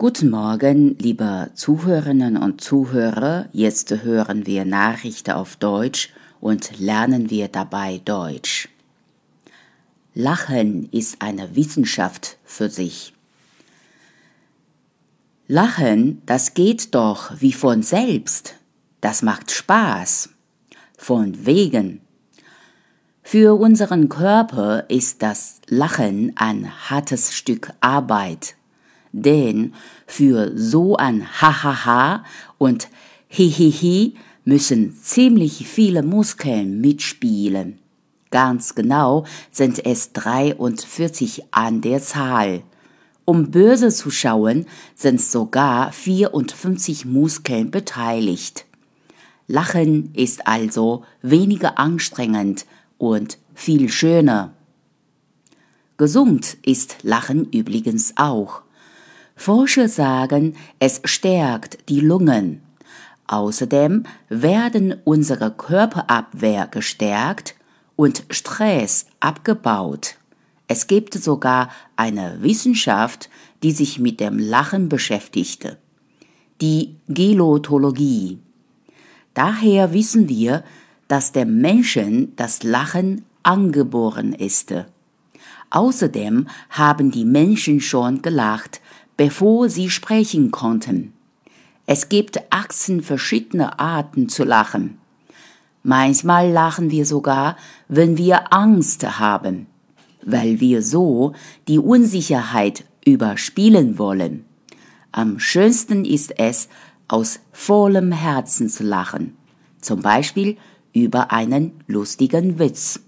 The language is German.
Guten Morgen, liebe Zuhörerinnen und Zuhörer. Jetzt hören wir Nachrichten auf Deutsch und lernen wir dabei Deutsch. Lachen ist eine Wissenschaft für sich. Lachen, das geht doch wie von selbst. Das macht Spaß. Von wegen. Für unseren Körper ist das Lachen ein hartes Stück Arbeit denn für so ein Hahaha und Hihihi müssen ziemlich viele Muskeln mitspielen. Ganz genau sind es 43 an der Zahl. Um böse zu schauen, sind sogar 54 Muskeln beteiligt. Lachen ist also weniger anstrengend und viel schöner. Gesund ist Lachen übrigens auch. Forscher sagen, es stärkt die Lungen. Außerdem werden unsere Körperabwehr gestärkt und Stress abgebaut. Es gibt sogar eine Wissenschaft, die sich mit dem Lachen beschäftigte. Die Gelotologie. Daher wissen wir, dass dem Menschen das Lachen angeboren ist. Außerdem haben die Menschen schon gelacht, bevor sie sprechen konnten. Es gibt Achsen verschiedener Arten zu lachen. Manchmal lachen wir sogar, wenn wir Angst haben, weil wir so die Unsicherheit überspielen wollen. Am schönsten ist es, aus vollem Herzen zu lachen, zum Beispiel über einen lustigen Witz.